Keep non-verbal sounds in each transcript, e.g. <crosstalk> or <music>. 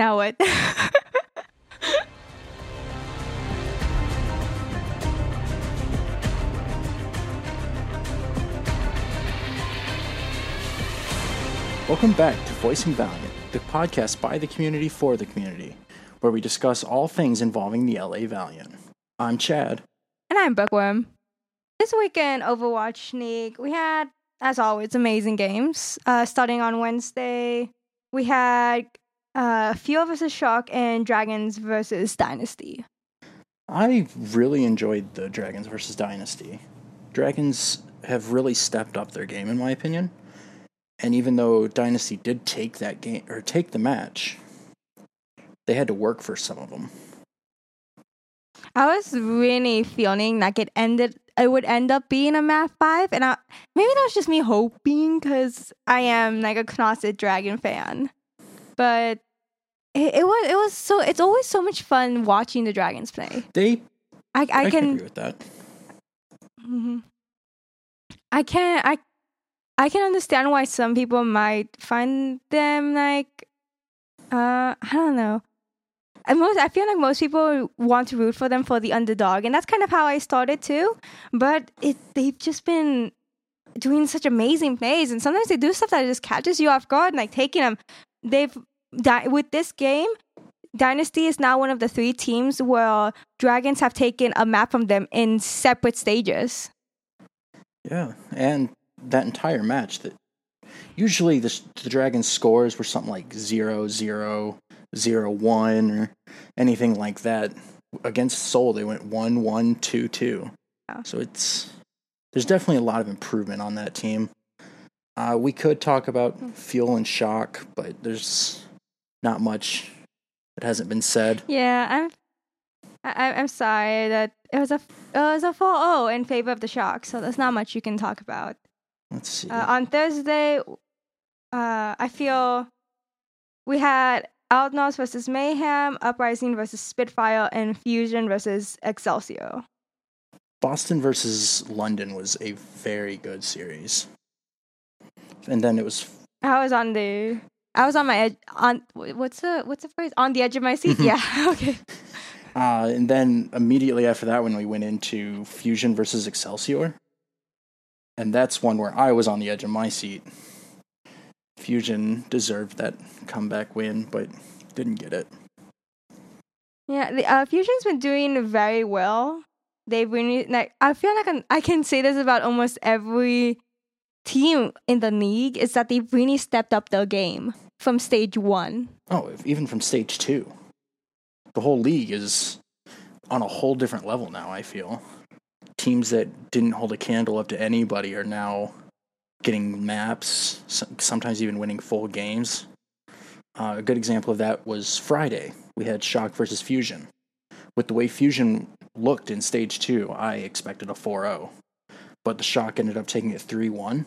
Now what? <laughs> Welcome back to Voicing Valiant, the podcast by the community for the community, where we discuss all things involving the LA Valiant. I'm Chad. and I'm Bookworm. This weekend, Overwatch Sneak, we had, as always, amazing games. Uh, starting on Wednesday, we had uh, Fuel versus Shock and Dragons versus Dynasty. I really enjoyed the Dragons versus Dynasty. Dragons have really stepped up their game, in my opinion. And even though Dynasty did take that game or take the match, they had to work for some of them. I was really feeling like it ended. It would end up being a map five, and I, maybe that was just me hoping because I am like a closet dragon fan. But it, it was it was so it's always so much fun watching the dragons play. They, I I, I, can can agree with that. hmm I can I I can understand why some people might find them like uh I don't know. And most I feel like most people want to root for them for the underdog, and that's kind of how I started too. But it they've just been doing such amazing plays, and sometimes they do stuff that just catches you off guard, like taking them. They've di- with this game. Dynasty is now one of the three teams where dragons have taken a map from them in separate stages. Yeah, and that entire match that usually the the Dragons scores were something like 0 0 0 1 or anything like that. Against Seoul they went 1 1 2 2. Yeah. So it's there's definitely a lot of improvement on that team. Uh, we could talk about Fuel and Shock, but there's not much that hasn't been said. Yeah, I'm. I, I'm sorry that it was a it was a 4-0 in favor of the Sharks, so there's not much you can talk about. Let's see. Uh, on Thursday, uh, I feel we had Outlaws versus Mayhem, Uprising versus Spitfire, and Fusion versus Excelsior. Boston versus London was a very good series. And then it was I was on the. I was on my edge. On what's the what's the phrase? On the edge of my seat. yeah. <laughs> Okay. Uh, and then immediately after that, when we went into Fusion versus Excelsior, and that's one where I was on the edge of my seat. Fusion deserved that comeback win, but didn't get it. Yeah, the uh, Fusion's been doing very well. They've really like. I feel like I'm, I can say this about almost every team in the league is that they've really stepped up their game from stage one. Oh, even from stage two, the whole league is on a whole different level now. I feel teams that didn't hold a candle up to anybody are now getting maps, sometimes even winning full games. Uh, a good example of that was Friday. We had Shock versus Fusion. With the way Fusion looked in stage two, I expected a 4 0. But the Shock ended up taking it 3 1.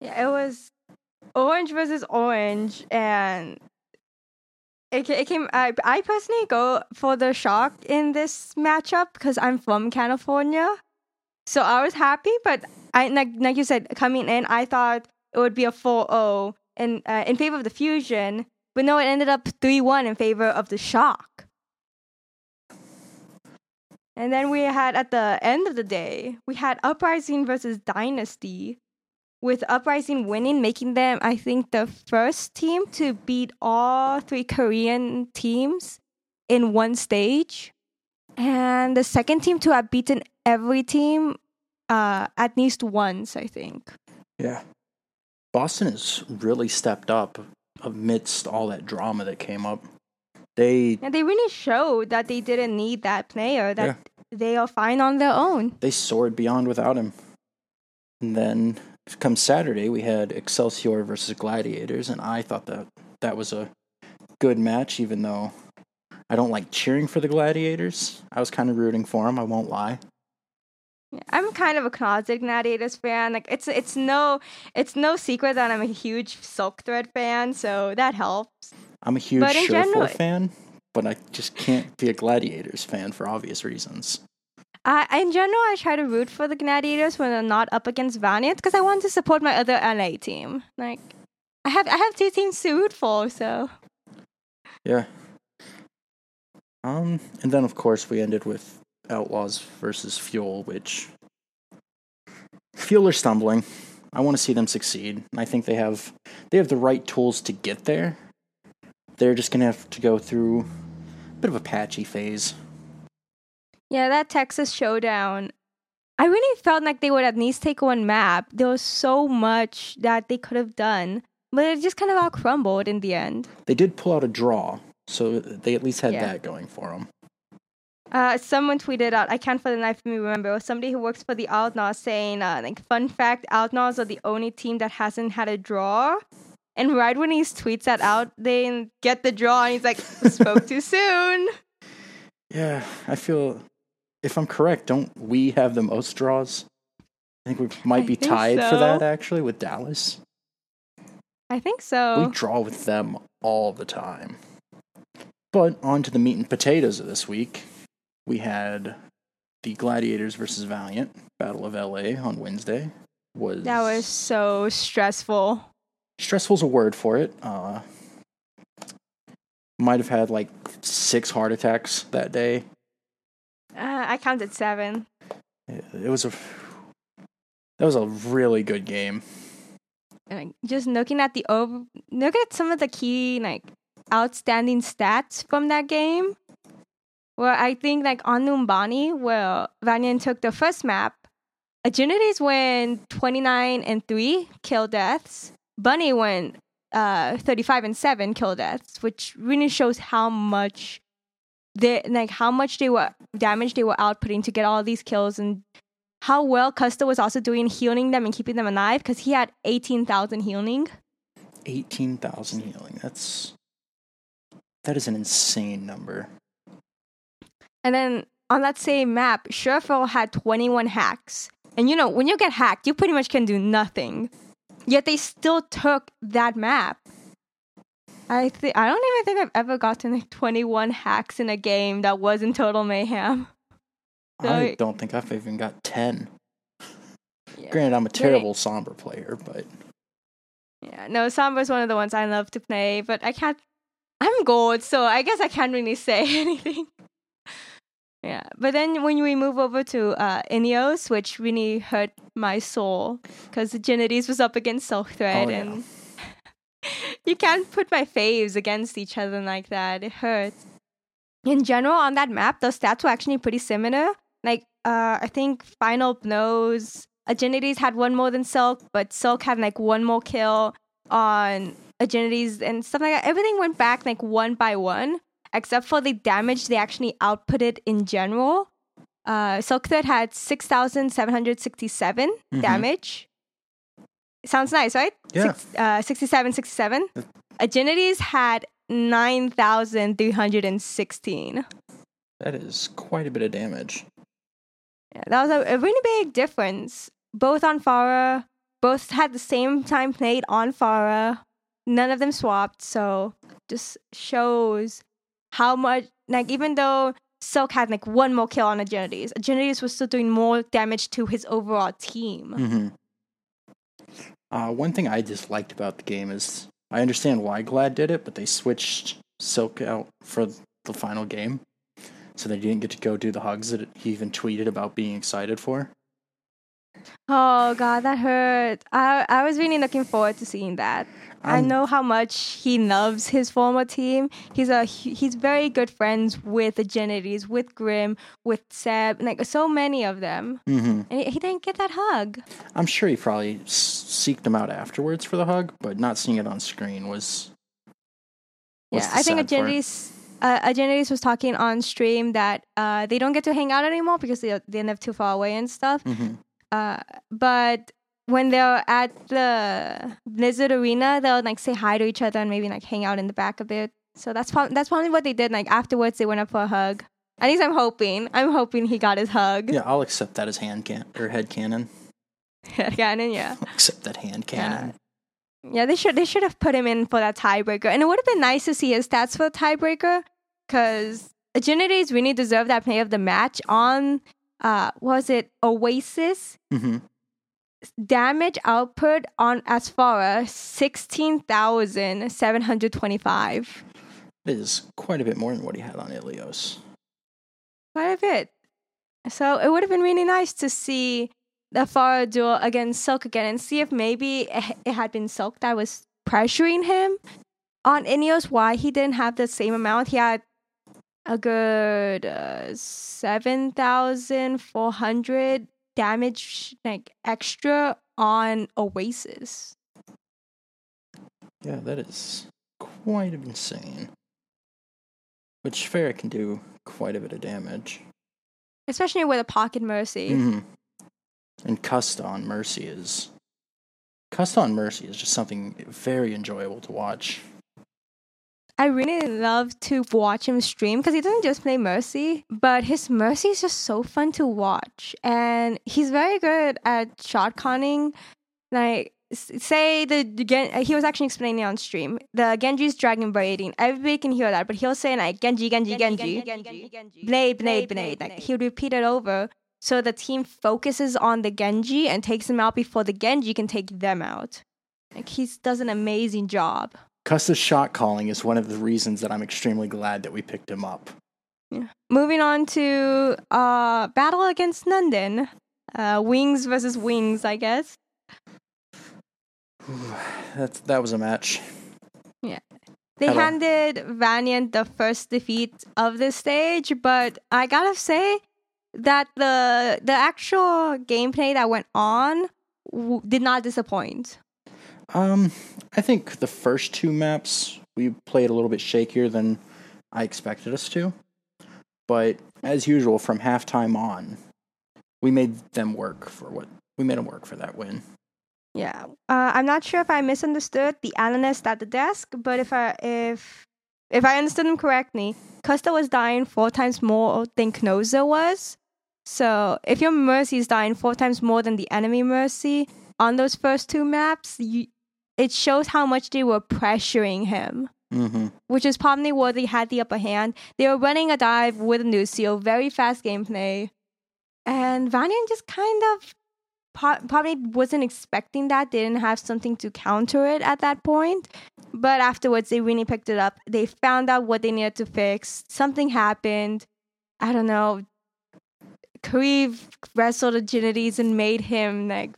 Yeah, it was orange versus orange, and it it came. I I personally go for the shock in this matchup because I'm from California, so I was happy. But I like like you said, coming in, I thought it would be a 4-0 in uh, in favor of the fusion, but no, it ended up three one in favor of the shock. And then we had at the end of the day, we had Uprising versus Dynasty, with Uprising winning, making them, I think, the first team to beat all three Korean teams in one stage, and the second team to have beaten every team uh, at least once, I think. Yeah. Boston has really stepped up amidst all that drama that came up. They And they really showed that they didn't need that player, that Yeah. they are fine on their own. they soared beyond without him. And then come Saturday, we had Excelsior versus Gladiators, and I thought that that was a good match, even though I don't like cheering for the Gladiators. I was kind of rooting for them, I won't lie. I'm kind of a closet Gladiators fan. Like it's it's no it's no secret that I'm a huge Silk Thread fan, so that helps. I'm a huge in general- fan, but I just can't be a Gladiators fan for obvious reasons. In general I try to root for the Gladiators when they're not up against Valiant because I want to support my other LA team. Like I have I have two teams to root for, so Yeah. Um, and then of course we ended with Outlaws versus Fuel, which Fuel are stumbling. I want to see them succeed. I think they have they have the right tools to get there. They're just gonna have to go through a bit of a patchy phase. Yeah, that Texas showdown. I really felt like they would at least take one map. There was so much that they could have done, but it just kind of all crumbled in the end. They did pull out a draw, so they at least had Yeah. that going for them. Uh, someone tweeted out, I can't for the life of me remember, it was somebody who works for the Outlaws saying, uh, like, fun fact, Outlaws are the only team that hasn't had a draw. And right when he tweets that out, they get the draw, and he's like, spoke too <laughs> soon. Yeah, I feel if I'm correct, don't we have the most draws? I think we might I be tied for that actually with Dallas. I think so. We draw with them all the time. But on to the meat and potatoes of this week. We had the Gladiators versus Valiant Battle of LA on Wednesday. Was that was so stressful. stressful's a word for it. Uh, might have had like six heart attacks that day. Uh, I counted seven. It, was a that was a really good game. Like, just looking at the over, look at some of the key like outstanding stats from that game. Well, I think like on Numbani, where Valiant took the first map, Agilities went twenty nine and three kill deaths. Bunny went uh thirty five and seven kill deaths, which really shows how much they like how much they were damage they were outputting to get all these kills and how well Custa was also doing healing them and keeping them alive because he had 18,000 healing. Eighteen thousand healing. That's that is an insane number. And then on that same map, Sherfell had 21 hacks. And you know, when you get hacked, you pretty much can do nothing. Yet they still took that map. I think I don't even think I've ever gotten like 21 hacks in a game that wasn't total mayhem. So- I don't think I've even got ten. Yeah. Granted, I'm a terrible Sombra player, but Yeah, no, Sombra's one of the ones I love to play, but I can't. I'm gold, so I guess I can't really say <laughs> anything. yeah, but then when we move over to uh, Ilios, which really hurt my soul, because Genides was up against Silk Thread, Oh, yeah. and you can't put my faves against each other like that. It hurts. In general, on that map, the stats were actually pretty similar. Like, uh, I think Final Blows, Agilities had one more than Silk, but Silk had like one more kill on Agilities and stuff like that. Everything went back like one by one, except for the damage they actually outputted in general. Uh, Silk Thread had 6,767 Mhm. damage. Sounds nice, right? Yeah. Six, uh, 67, 67. Agilities had 9,316. that is quite a bit of damage. Yeah, that was a, a really big difference. Both on Pharah, both had the same time played on Pharah. None of them swapped, so just shows how much. Like even though Silk had like one more kill on Agilities, Agilities was still doing more damage to his overall team. hmm Uh, one thing I disliked about the game is I understand why Glad did it, but they switched Silk out for the final game, so they didn't get to go do the hugs that he even tweeted about being excited for. Oh god, that hurt. I I was really looking forward to seeing that. I Um, know how much he loves his former team. He's a he's very good friends with the Genities, with Grim, with Seb, like so many of them, hmm and he, he didn't get that hug. I'm sure he probably seeked him out afterwards for the hug, but not seeing it on screen was. was yeah, I think. Agenities. Uh, Agenities was talking on stream that uh, they don't get to hang out anymore because they they live too far away and stuff. Mhm. Uh, but when they're at the Blizzard Arena, they'll like say hi to each other and maybe like hang out in the back a bit. So that's probably that's probably what they did. Like afterwards, they went up for a hug. At least I'm hoping. I'm hoping he got his hug. Yeah, I'll accept that as hand can or head cannon. <laughs> Head cannon, yeah. I'll accept that hand cannon. Yeah, they should they should have put him in for that tiebreaker, and it would have been nice to see his stats for the tiebreaker, because Agilities really deserve that play of the match on uh was it Oasis. hmm damage output on as far as 16,725. It is quite a bit more than what he had on Ilios. Quite a bit. So it would have been really nice to see the Pharah duel against Silk again and see if maybe it it had been Silk that was pressuring him on Ilios, why he didn't have the same amount. He had a good uh, 7,400 damage like extra on Oasis. Yeah, that is quite insane. Which Pharah can do quite a bit of damage. Especially with a pocket mercy. hmm And Custa on Mercy is. Custa on Mercy is just something very enjoyable to watch. I really love to watch him stream because he doesn't just play Mercy, but his Mercy is just so fun to watch. And he's very good at shot conning. Like, say the, Gen- he was actually explaining on stream the Genji's dragon braiding. Everybody can hear that, but he'll say like Genji, Genji, Genji, blade, blade, blade. Like he'll repeat it over, so the team focuses on the Genji and takes him out before the Genji can take them out. Like he does an amazing job. Custa's shot calling is one of the reasons that I'm extremely glad that we picked him up. Moving on to uh, battle against London. Uh, wings versus wings, I guess. That's that was a match. Yeah. They Hello. handed Valiant the first defeat of this stage, but I gotta say that the the actual gameplay that went on w- did not disappoint. Um, I think the first two maps we played a little bit shakier than I expected us to, but as usual, from halftime on, we made them work for what we made them work for that win. Yeah, uh, I'm not sure if I misunderstood the analyst at the desk, but if I if if I understood him correctly, Custa was dying four times more than Knoza was. So if your Mercy is dying four times more than the enemy Mercy on those first two maps, you, it shows how much they were pressuring him. Mm-hmm. Which is probably where they had the upper hand. They were running a dive with Lucio, very fast gameplay. And Valiant just kind of probably wasn't expecting that. They didn't have something to counter it at that point. But afterwards, they really picked it up. They found out what they needed to fix. Something happened. I don't know. Kariv wrestled Agilities and made him like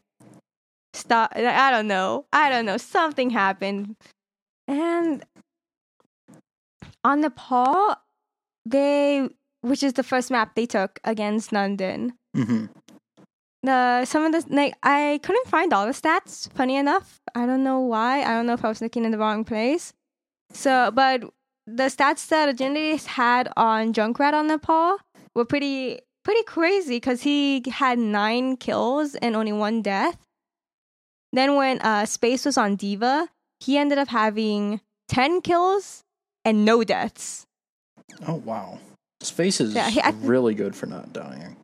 stop. I don't know. I don't know. Something happened. And on Nepal, they, which is the first map they took against London, Mm-hmm. the some of the like I couldn't find all the stats. Funny enough, I don't know why. I don't know if I was looking in the wrong place. So, but the stats that Agility had on Junkrat on Nepal were pretty pretty crazy because he had nine kills and only one death. Then when uh, Space was on D.Va, he ended up having ten kills and no deaths. Oh wow, Space is Yeah, really good for not dying.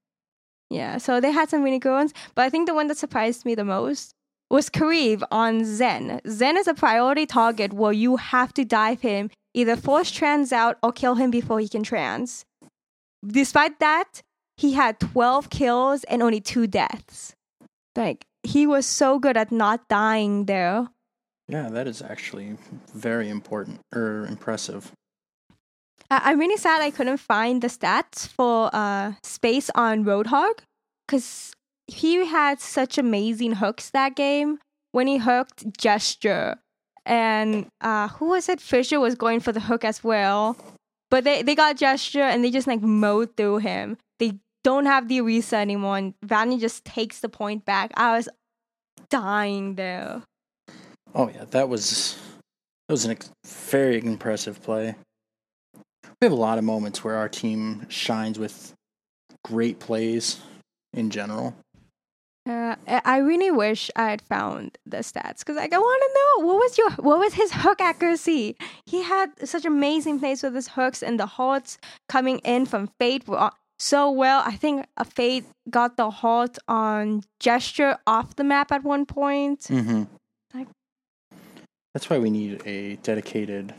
Yeah, so they had some really good ones, but I think the one that surprised me the most was Kariv on Zen. Zen is a priority target where you have to dive him, either force trans out or kill him before he can trans. Despite that, he had 12 kills and only two deaths. Like, he was so good at not dying there. Yeah, that is actually very important or impressive. I- I'm really sad I couldn't find the stats for uh, Space on Roadhog because he had such amazing hooks that game. When he hooked Gesture, and uh, who was it? Fisher was going for the hook as well, but they, they got Gesture and they just like mowed through him. They don't have the Orisa anymore, and Vanny just takes the point back. I was dying there. Oh yeah, that was that was a ex- very impressive play. We have a lot of moments where our team shines with great plays in general. Uh, I I really wish I had found the stats because like, I want to know what was your what was his hook accuracy. He had such amazing plays with his hooks and the halts coming in from Fate were so well. I think a Fate got the halt on gesture off the map at one point. Mm-hmm. Like- That's why we need a dedicated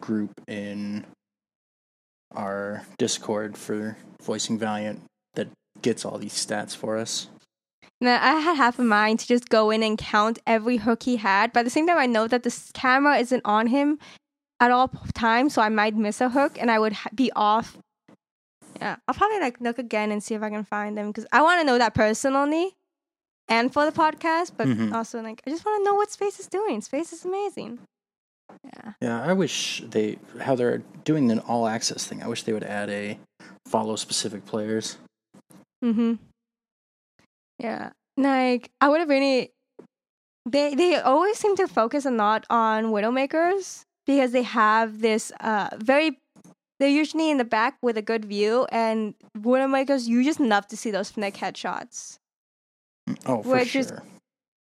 group in our Discord for voicing Valiant that gets all these stats for us. Now, I had half a mind to just go in and count every hook he had, but at the same time, I know that the camera isn't on him at all times, so I might miss a hook and I would ha- be off. Yeah, I'll probably like look again and see if I can find them because I want to know that personally and for the podcast, but Mhm. also like I just want to know what Space is doing. Space is amazing. Yeah. Yeah, I wish they how they're doing an all access thing. I wish they would add a follow specific players. Mm-hmm. Yeah. Like I would have really they they always seem to focus a lot on Widowmakers because they have this uh very they're usually in the back with a good view and Widowmakers you just love to see those flick headshots. Oh, for Which is- sure.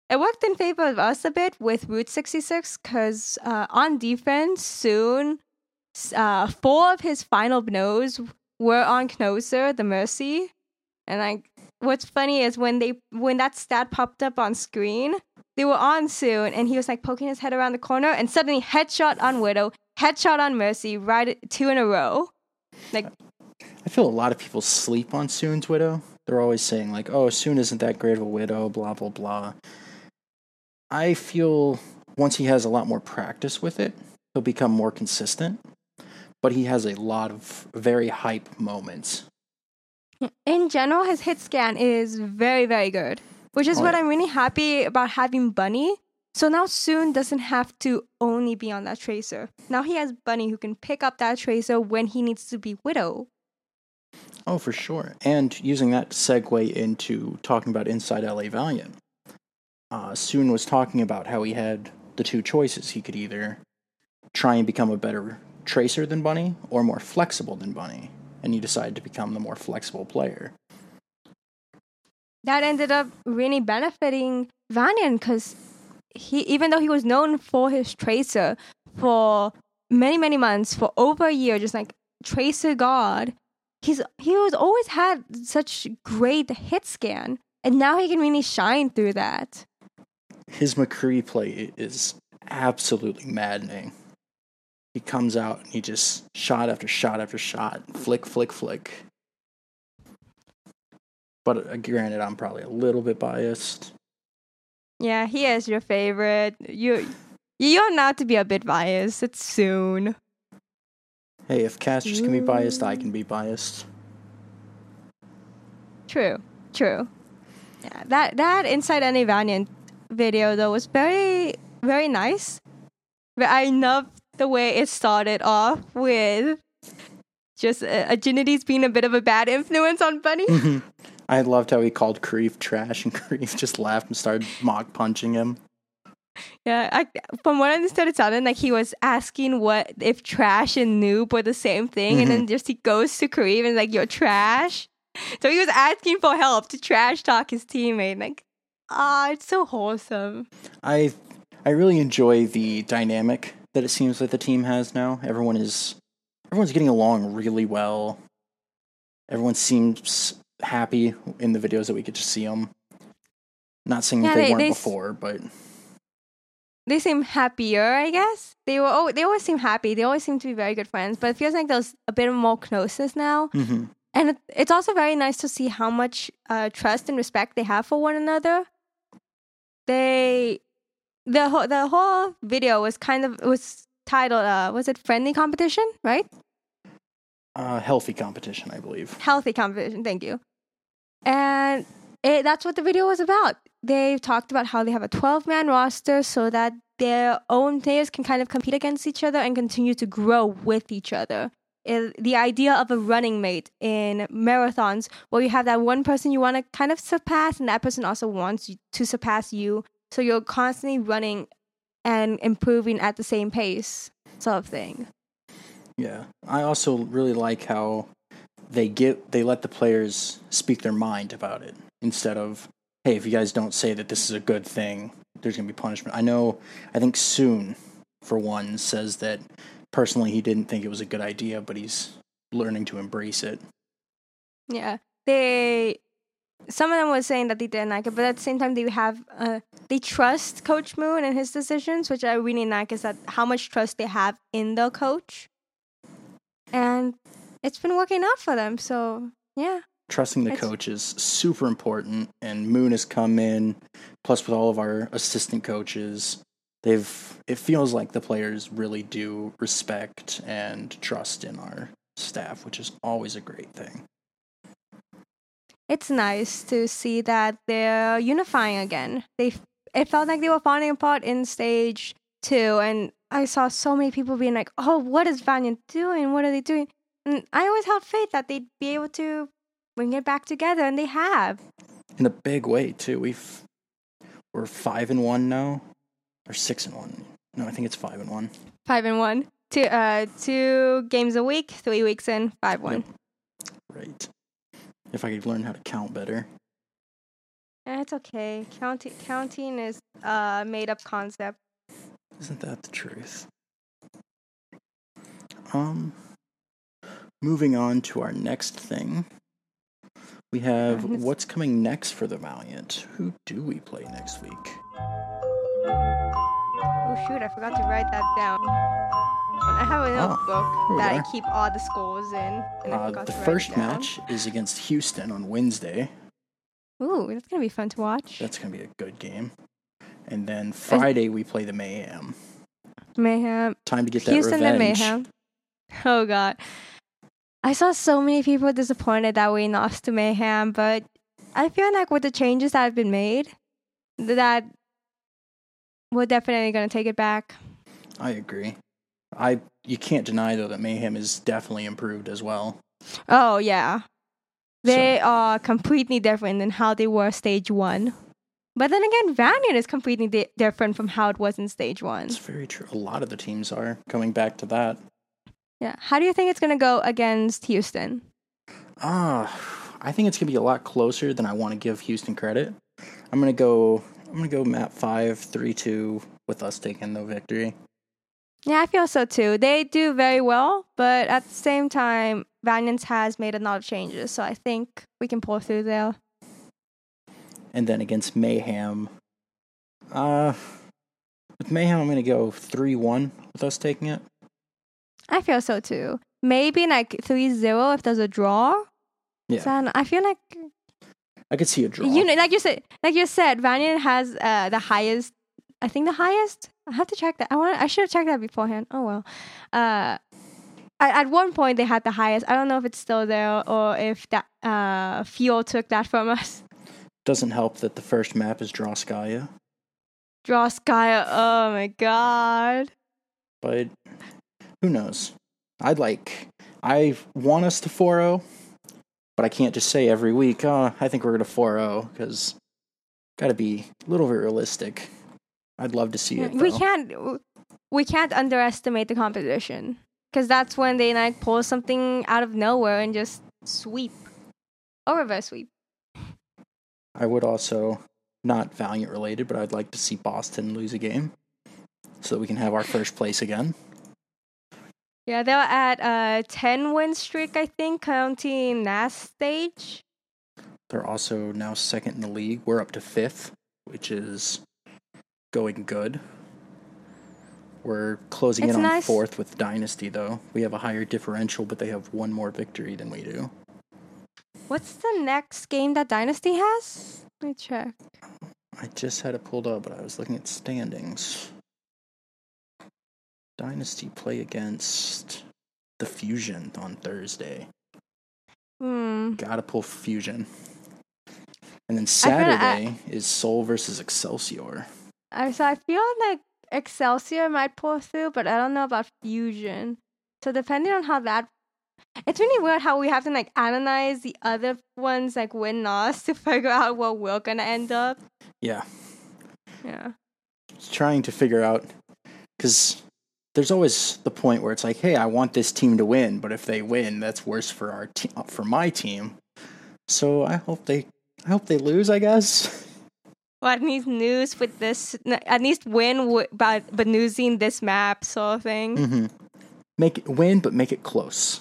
It worked in favor of us a bit with Route 66 because uh, on defense, soon, uh, four of his final blows were on Knoser, the Mercy. And like, what's funny is when they when that stat popped up on screen, they were on soon, and he was like poking his head around the corner, and suddenly headshot on Widow, headshot on Mercy, right two in a row. Like, I feel a lot of people sleep on Soon's widow. They're always saying like, "Oh, Soon isn't that great of a widow," blah blah blah. I feel once he has a lot more practice with it, he'll become more consistent. But he has a lot of very hype moments. in general, his hit scan is very, very good, which is Oh, what yeah. I'm really happy about having Bunny. So now Soon doesn't have to only be on that tracer. Now he has Bunny who can pick up that tracer when he needs to be Widow. Oh, for sure. And using that segue into talking about Inside LA Valiant, uh, Soon was talking about how he had the two choices. He could either try and become a better tracer than Bunny or more flexible than Bunny. And he decided to become the more flexible player. That ended up really benefiting Valiant because he, even though he was known for his tracer for many, many months, for over a year, just like tracer god, he's he was always had such great hit scan, and now he can really shine through that. His McCree play is absolutely maddening. He comes out and he just shot after shot after shot, flick, flick, flick. But uh, granted, I'm probably a little bit biased. Yeah, he is your favorite. You you're not to be a bit biased. It's soon. Hey, if casters can be biased, I can be biased. True, true. Yeah, that that Inside Any Valiant video though was very very nice. But I love the way it started off with just uh, Aginity's being a bit of a bad influence on Bunny. <laughs> <laughs> I loved how he called Creef trash, and <laughs> Creef just laughed and started mock punching him. yeah, I, from what I understood, it sounded like he was asking what if trash and noob were the same thing, and then just he goes to Kareem and like you're trash. So he was asking for help to trash talk his teammate. Like, ah, it's so wholesome. I I really enjoy the dynamic that it seems like the team has now. Everyone is everyone's getting along really well. Everyone seems happy in the videos that we get to see them. Not saying Yeah, that they, they- weren't they before, but they seem happier, I guess. They were oh, they always seem happy. They always seem to be very good friends, but it feels like there's a bit more closeness now. mhm. And it, it's also very nice to see how much uh, trust and respect they have for one another. They the whole the whole video was kind of was titled uh was it friendly competition, right? uh, healthy competition, I believe. Healthy competition, thank you. And it, that's what the video was about. They talked about how they have a 12 man roster so that their own players can kind of compete against each other and continue to grow with each other. It- the idea of a running mate in marathons where you have that one person you want to kind of surpass and that person also wants you to surpass you. So you're constantly running and improving at the same pace, sort of thing. Yeah. I also really like how they get they let the players speak their mind about it instead of hey, if you guys don't say that this is a good thing, there's going to be punishment. I know I think soon for one says that personally he didn't think it was a good idea, but he's learning to embrace it. Yeah, they. Some of them were saying that they didn't like it, but at the same time, they have uh, they trust Coach Moon and his decisions, which I really like. Is that how much trust they have in the coach, and it's been working out for them. So yeah, Trusting the It's- coach is super important, and Moon has come in. Plus, with all of our assistant coaches, they've it feels like the players really do respect and trust in our staff, which is always a great thing. It's nice to see that they're unifying again. They it felt like they were falling apart in stage two, and I saw so many people being like, "Oh, what is Vanya doing? What are they doing?" And I always held faith that they'd be able to bring it back together, and they have. In a big way too. We've we're five and one now, or six and one. No, I think it's five and one. Five and one. Two uh two games a week, three weeks in, five one. Right. If I could learn how to count better. Eh, It's okay. Counting counting is a made up concept. Isn't that the truth? Um, moving on to our next thing. We have what's coming next for the Valiant. Who do we play next week? Oh shoot, I forgot to write that down. I have a Oh, notebook that I keep all the scores in. And Uh, the to write it first match is against Houston on Wednesday. Ooh, that's gonna be fun to watch. That's going to be a good game. And then Friday we play the Mayhem. Mayhem. Time to get that Houston and revenge. Mayhem. Oh god. I saw so many people disappointed that we lost to Mayhem, but I feel like with the changes that have been made, that we're definitely gonna take it back. I agree. I you can't deny though that Mayhem is definitely improved as well. Oh yeah. They are completely different than how they were stage one. But then again, Valiant is completely di- different from how it was in stage one. It's very true. A lot of the teams are coming back to that. Yeah. How do you think it's gonna go against Houston? Ah, I think it's gonna be a lot closer than I want to give Houston credit. I'm gonna go. I'm gonna go map five, three, two, with us taking the victory. Yeah, I feel so too. They do very well, but at the same time, Valiant has made a lot of changes, so I think we can pull through there. And then against Mayhem, uh, with Mayhem, I'm gonna go three, one with us taking it. I feel so too. Maybe like 3-0 if there's a draw. Yeah. So I feel like I could see a draw. you know, like you said, like you said, Valiant has uh, the highest. I think the highest. I have to check that. I want. I should have checked that beforehand. Oh well. Uh, at, at one point they had the highest. I don't know if it's still there or if that uh Fuel took that from <laughs> us. Doesn't help that the first map is Droskaya, Draw Skya. Oh my god. but who knows? I'd like. I want us to 4-0, but I can't just say every week. Oh, I think we're gonna 4-0 because got to be a little bit realistic. I'd love to see it. we can't. We can't underestimate the competition because that's when they like pull something out of nowhere and just sweep or reverse sweep. I would also, not Valiant related, but I'd like to see Boston lose a game so that we can have our first place again. Yeah, they're at a 10 win streak, I think, counting last stage. They're also now second in the league. We're up to fifth, which is going good. We're closing It's in on nice. fourth with Dynasty, though. We have a higher differential, but they have one more victory than we do. What's the next game that Dynasty has? Let me check. I just had it pulled up, but I was looking at standings. Dynasty play against the Fusion on Thursday. Hmm. Gotta pull Fusion. And then like I- Saturday is Seoul versus Excelsior. I so I feel like Excelsior might pull through, but I don't know about Fusion. So depending on how that, it's really weird how we have to like analyze the other ones like win loss <laughs> to figure out where we're gonna end up. Yeah, Yeah. trying to figure out because there's always the point where it's like, hey, I want this team to win, but if they win, that's worse for our team, for my team. So I hope they, I hope they lose. I guess. <laughs> Well, at least news with this, at least win wi- but but losing this map sort of thing. hmm Make it win, but make it close.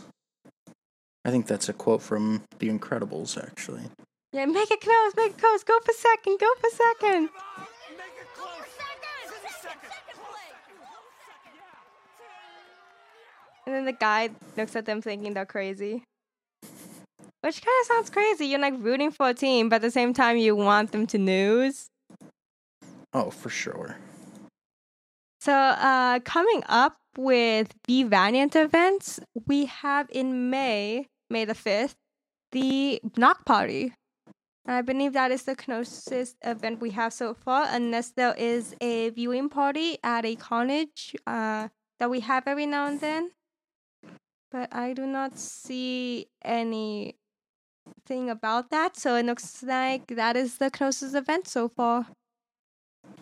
I think that's a quote from The Incredibles, actually. Yeah, make it close, make it close. Go for second, go for second. And then the guy looks at them thinking they're crazy. Which kind of sounds crazy. You're like rooting for a team, but at the same time, you want them to lose. Oh, for sure. So, uh, coming up with the Valiant events, we have in May, May the 5th, the Knock Party. And I believe that is the closest event we have so far, unless there is a viewing party at a college uh, that we have every now and then. But I do not see anything about that, so it looks like that is the closest event so far.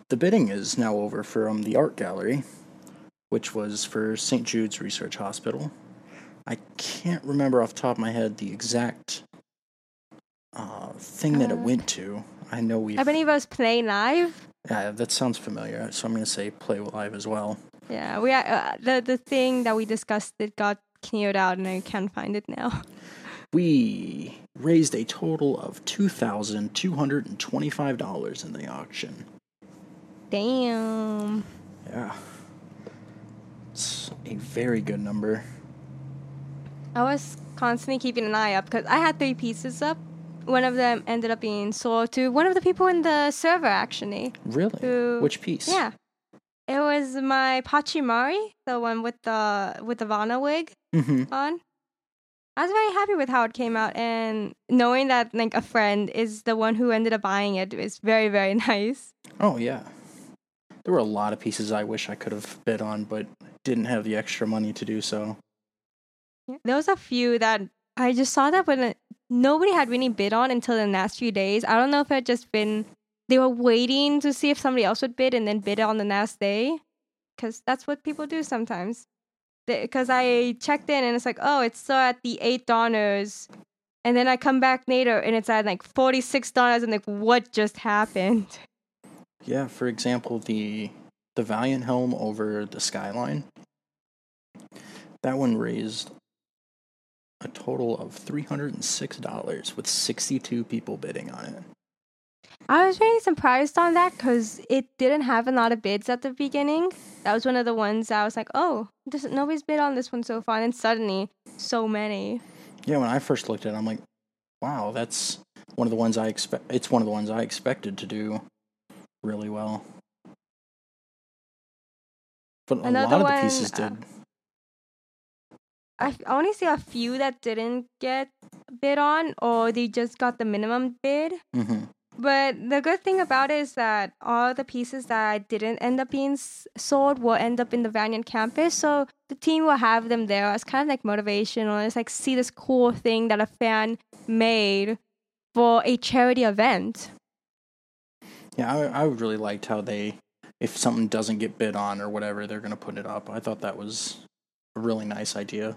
The bidding is now over from the art gallery, which was for St. Jude's Research Hospital. I can't remember off the top of my head the exact uh, thing that it Uh, went to. I know we. I believe it was Play Live. Yeah, that sounds familiar. So I'm going to say play live as well. Yeah, we are, uh, the the thing that we discussed it got cleared out, and I can't find it now. <laughs> We raised a total of two thousand two hundred and twenty-five dollars in the auction. Damn. Yeah, it's a very good number. I was constantly keeping an eye up because I had three pieces up. One of them ended up being sold to one of the people in the server, actually. Really? Who- Which piece? Yeah. It was my Pachimari, the one with the with the Vana wig hmm on. I was very happy with how it came out, and knowing that like a friend is the one who ended up buying it is very very <laughs> nice. Oh yeah. There were a lot of pieces I wish I could have bid on, but didn't have the extra money to do so. Yeah. There was a few that I just saw that, but uh, nobody had really bid on until the last few days. I don't know if it had just been they were waiting to see if somebody else would bid and then bid on the last day, because that's what people do sometimes. Because I checked in and it's like, oh, it's still at the eight dollars, and then I come back later and it's at like forty six dollars, and like, what just happened? Yeah, for example, the the Valiant helm over the Skyline. That one raised a total of three hundred and six dollars with sixty two people bidding on it. I was really surprised on that because it didn't have a lot of bids at the beginning. That was one of the ones I was like, oh, this, nobody's bid on this one so far. And suddenly, so many. Yeah, when I first looked at it, I'm like, wow, that's one of the ones I expect. It's one of the ones I expected to do really well. But a Another lot of one, the pieces uh, did. I, I only see a few that didn't get bid on or they just got the minimum bid. hmm But the good thing about it is that all the pieces that didn't end up being sold will end up in the Valiant campus. So the team will have them there as kind of like motivational. it's like see this cool thing that a fan made for a charity event. Yeah, I, I really liked how they, if something doesn't get bid on or whatever, they're going to put it up. I thought that was a really nice idea.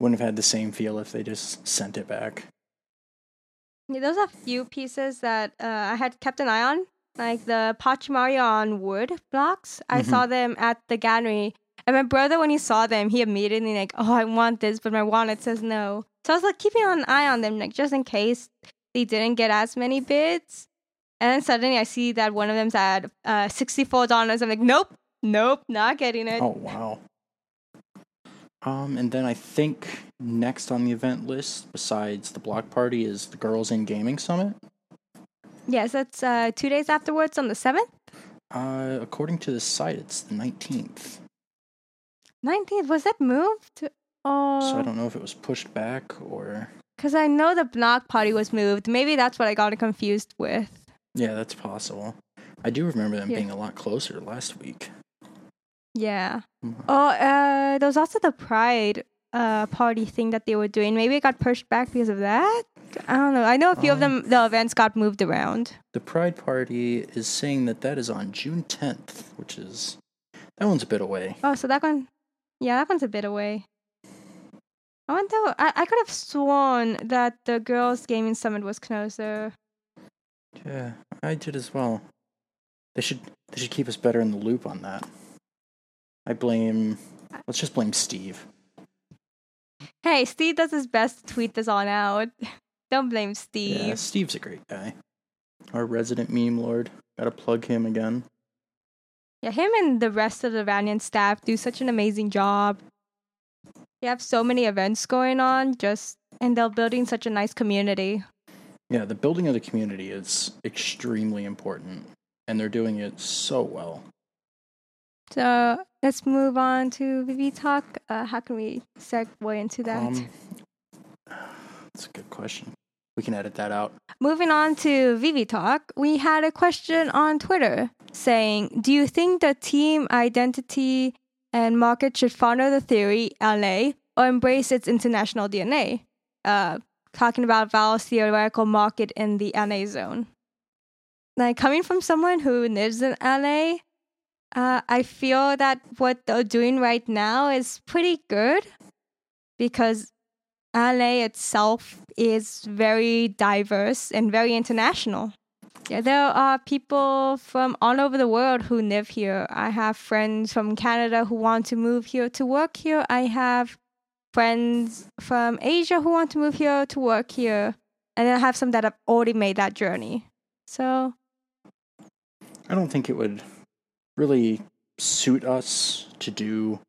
Wouldn't have had the same feel if they just sent it back. Yeah, those are a few pieces that uh, I had kept an eye on, like the Pachimari on wood blocks. I Mhm. saw them at the gallery, and my brother, when he saw them, he immediately like, "Oh, I want this," but my wallet says no. So I was like keeping an eye on them, like just in case they didn't get as many bids. And then suddenly I see that one of them's at uh, sixty-four dollars. I'm like, nope, nope, not getting it. Oh wow. Um, and then I think next on the event list, besides the block party, is the Girls in Gaming Summit. Yes, that's uh, two days afterwards on the seventh, Uh, according to the site, it's the nineteenth. nineteenth. Was that moved? Oh, So I don't know if it was pushed back or. Because I know the block party was moved. Maybe that's what I got confused with. Yeah, that's possible. I do remember them Yeah. being a lot closer last week. Yeah. Mhm. Oh, uh, there was also the Pride uh party thing that they were doing. Maybe it got pushed back because of that. I don't know. I know a few of Um, them. The events got moved around. The Pride Party is saying that that is on June 10th, which is that one's a bit away. Oh, so that one, yeah, that one's a bit away. I wonder. I, I could have sworn that the girls' gaming summit was closer. Yeah, I did as well. They should they should keep us better in the loop on that. I blame. Let's just blame Steve. Hey, Steve does his best to tweet this on out. <laughs> Don't blame Steve. Yeah, Steve's a great guy. Our resident meme lord. Gotta plug him again. Yeah, him and the rest of the Valiant staff do such an amazing job. They have so many events going on, just and they're building such a nice community. Yeah, the building of the community is extremely important, and they're doing it so well. So let's move on to Vivi Talk. Uh, how can we segue into that? Um, that's a good question. We can edit that out. Moving on to Vivi Talk, we had a question on Twitter saying, Do you think the team identity and market should follow the theory LA or embrace its international DNA? Uh, talking about Val's theoretical market in the LA zone. Like, coming from someone who lives in LA, uh, I feel that what they're doing right now is pretty good because LA itself is very diverse and very international. Yeah, there are people from all over the world who live here. I have friends from Canada who want to move here to work here. I have friends from Asia who want to move here to work here. And I have some that have already made that journey. So I don't think it would really suit us to do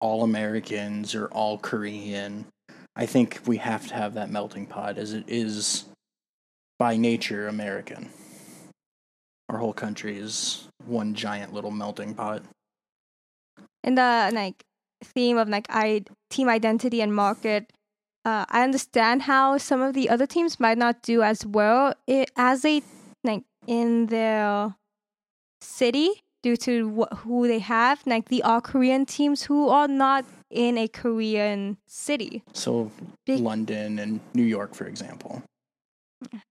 all Americans or all Korean. I think we have to have that melting pot as it is by nature American. Our whole country is one giant little melting pot. in the like theme of like I team identity and market, uh, I understand how some of the other teams might not do as well i as they like in their city due to wh- who they have. Like the all Korean teams who are not in a Korean city. So, Big- London and New York, for example.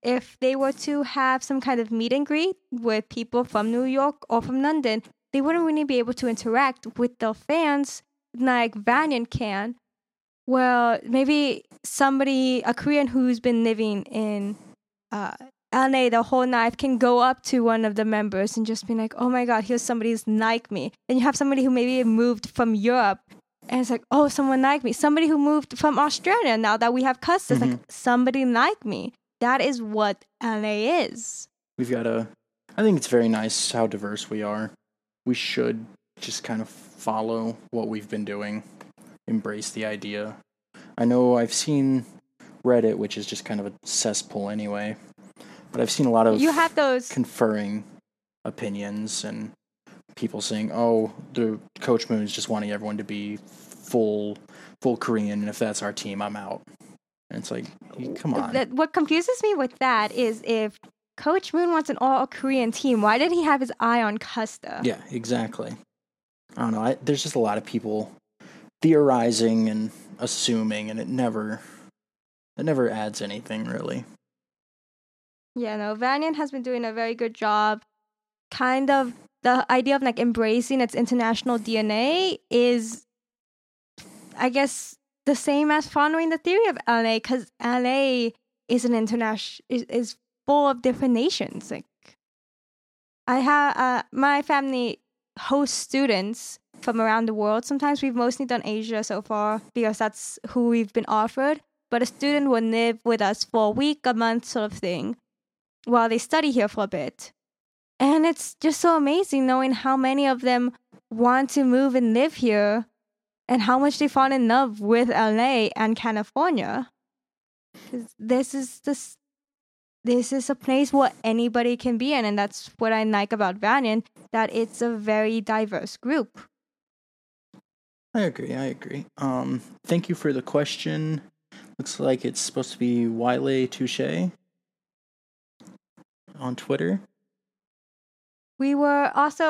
if they were to have some kind of meet and greet with people from New York or from London, they wouldn't really be able to interact with the fans like Valiant can. Well, maybe somebody, a Korean who's been living in uh, LA the whole night, can go up to one of the members and just be like, oh my God, here's somebody who's like me. And you have somebody who maybe moved from Europe and it's like, oh, someone like me. Somebody who moved from Australia now that we have customs, like mm-hmm. somebody like me. That is what LA is. We've got a. I think it's very nice how diverse we are. We should just kind of follow what we've been doing, embrace the idea. I know I've seen Reddit, which is just kind of a cesspool anyway, but I've seen a lot of You have those. conferring opinions and people saying, "Oh, the Coach Moon is just wanting everyone to be full, full Korean, and if that's our team, I'm out." And it's like, come on. What confuses me with that is if Coach Moon wants an all Korean team, why did he have his eye on Custa? Yeah, exactly. I don't know. I, there's just a lot of people theorizing and assuming, and it never, it never adds anything really. Yeah, no, Valiant has been doing a very good job. Kind of the idea of like embracing its international DNA is, I guess, the same as following the theory of LA because LA is an international is, is full of different nations. Like, I have uh, my family hosts students from around the world. Sometimes we've mostly done Asia so far because that's who we've been offered. But a student will live with us for a week, a month, sort of thing while they study here for a bit. And it's just so amazing knowing how many of them want to move and live here and how much they fall in love with LA and California. This is this this is a place where anybody can be in and that's what I like about Valiant, that it's a very diverse group. I agree. I agree. Um, thank you for the question. Looks like it's supposed to be Wiley Touche on Twitter. We were also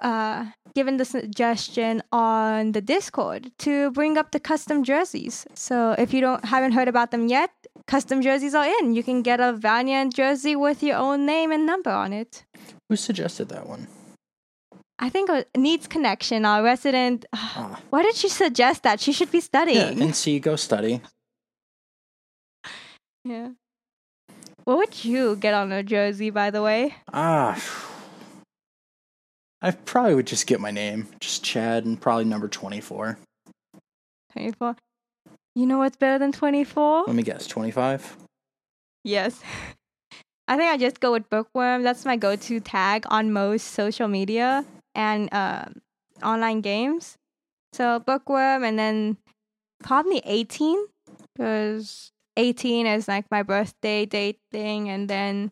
uh, given the suggestion on the Discord to bring up the custom jerseys. So if you don't haven't heard about them yet, custom jerseys are in. You can get a Valiant jersey with your own name and number on it. Who suggested that one? I think it needs connection. Our resident. <sighs> Ah. Why did she suggest that? She should be studying. Yeah. NC, go study. <laughs> Yeah. What would you get on a jersey, by the way? Ah, I probably would just get my name, just Chad, and probably number twenty-four. 24. You know what's better than 24? Let me guess, twenty-five. Yes. <laughs> I think I just go with bookworm. That's my go to tag on most social media and um online games. So bookworm and then probably 18 because 18 is like my birthday date thing. And then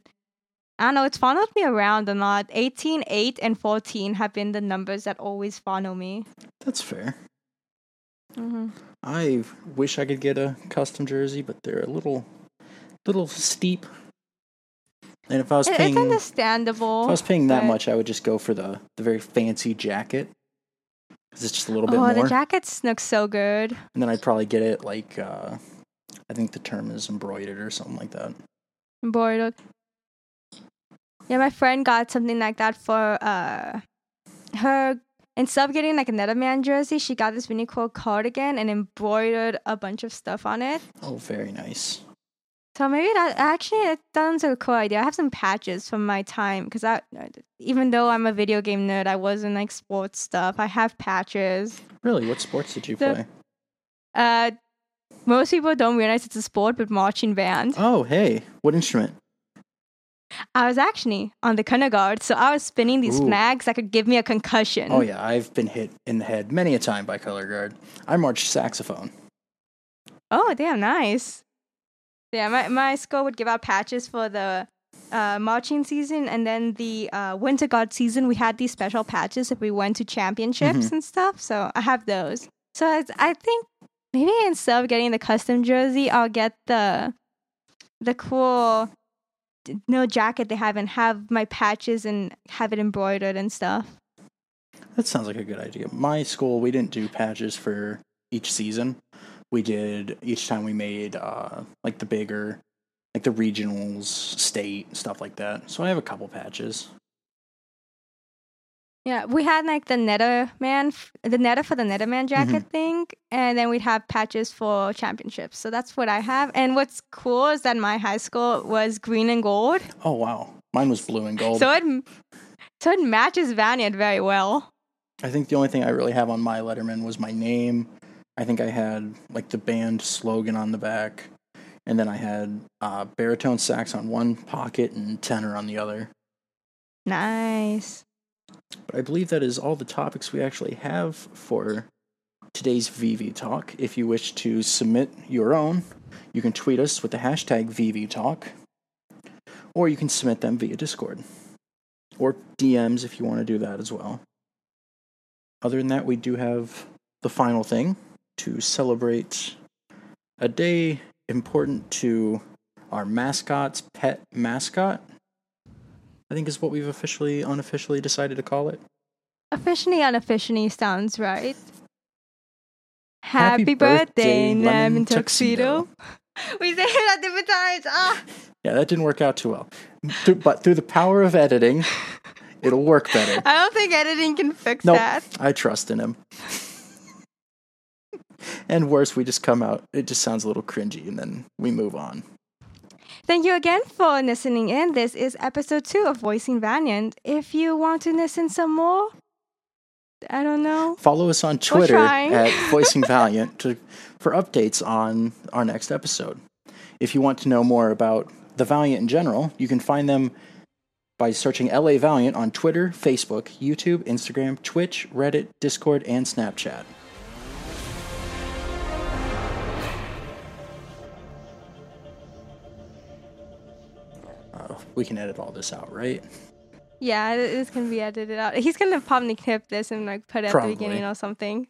I don't know, it's followed me around a lot. 18, 8, and 14 have been the numbers that always follow me. That's fair. hmm I wish I could get a custom jersey, but they're a little, little steep. And if I was It, it's paying, if. I was paying that but- much, I would just go for the the very fancy jacket, because it's just a little bit Oh, more. the jackets look so good. and then I'd probably get it like, uh, I think the term is embroidered or something like that. embroidered. Yeah, my friend got something like that for uh her instead of getting like a Letterman jersey, she got this really cool cardigan and embroidered a bunch of stuff on it. Oh, very nice. So maybe that actually it sounds like a cool idea. I have some patches from my time because I, even though I'm a video game nerd, I wasn't like sports stuff. I have patches. Really, what sports did you The- play? Uh, most people don't realize it's a sport, but marching band. Oh, hey, what instrument? I was actually on the color guard, so I was spinning these Ooh. flags that could give me a concussion. Oh yeah, I've been hit in the head many a time by color guard. I marched saxophone. Oh, damn, nice. Yeah, my, my school would give out patches for the uh, marching season, and then the uh, winter guard season, we had these special patches if we went to championships Mhm. and stuff. So I have those. So it's, I think maybe instead of getting the custom jersey, I'll get the the cool no jacket they have and have my patches and have it embroidered and stuff. That sounds like a good idea. My school, we didn't do patches for each season. We did each time we made uh, like the bigger, like the regionals, state stuff like that. So I have a couple patches. Yeah, we had like the Letterman, f- the Netter for the Netherman jacket thing, and then we'd have patches for championships. So that's what I have. And what's cool is that my high school was green and gold, Oh wow, mine was blue and gold. so it so it matches Valiant very well. I think the only thing I really have on my Letterman was my name. I think I had like the band slogan on the back, and then I had uh, baritone sax on one pocket and tenor on the other. Nice. But I believe that is all the topics we actually have for today's VV Talk. If you wish to submit your own, you can tweet us with the hashtag VV Talk, or you can submit them via Discord, or DMs if you want to do that as well. Other than that, we do have the final thing to celebrate a day important to our mascot's pet mascot. I think is what we've officially, unofficially decided to call it. Officially, unofficially sounds right. Happy Happy, birthday, birthday, Lemon Tuxedo. Tuxedo. <laughs> we say it at different times. Ah. Yeah, that didn't work out too well. But through the power of editing, it'll work better. I don't think editing can fix Nope, that. I trust in him. and worse, we just come out, it just sounds a little cringy, and then we move on. Thank you again for listening in. This is episode two of Voicing Valiant. If you want to listen some more, I don't know. Follow us on Twitter at <laughs> Voicing Valiant to, for updates on our next episode. If you want to know more about the Valiant in general, you can find them by searching LA Valiant on Twitter, Facebook, YouTube, Instagram, Twitch, Reddit, Discord, and Snapchat. We can edit all this out, right? Yeah, this can be edited out. He's gonna probably clip this and like put it at Probably. the beginning or something.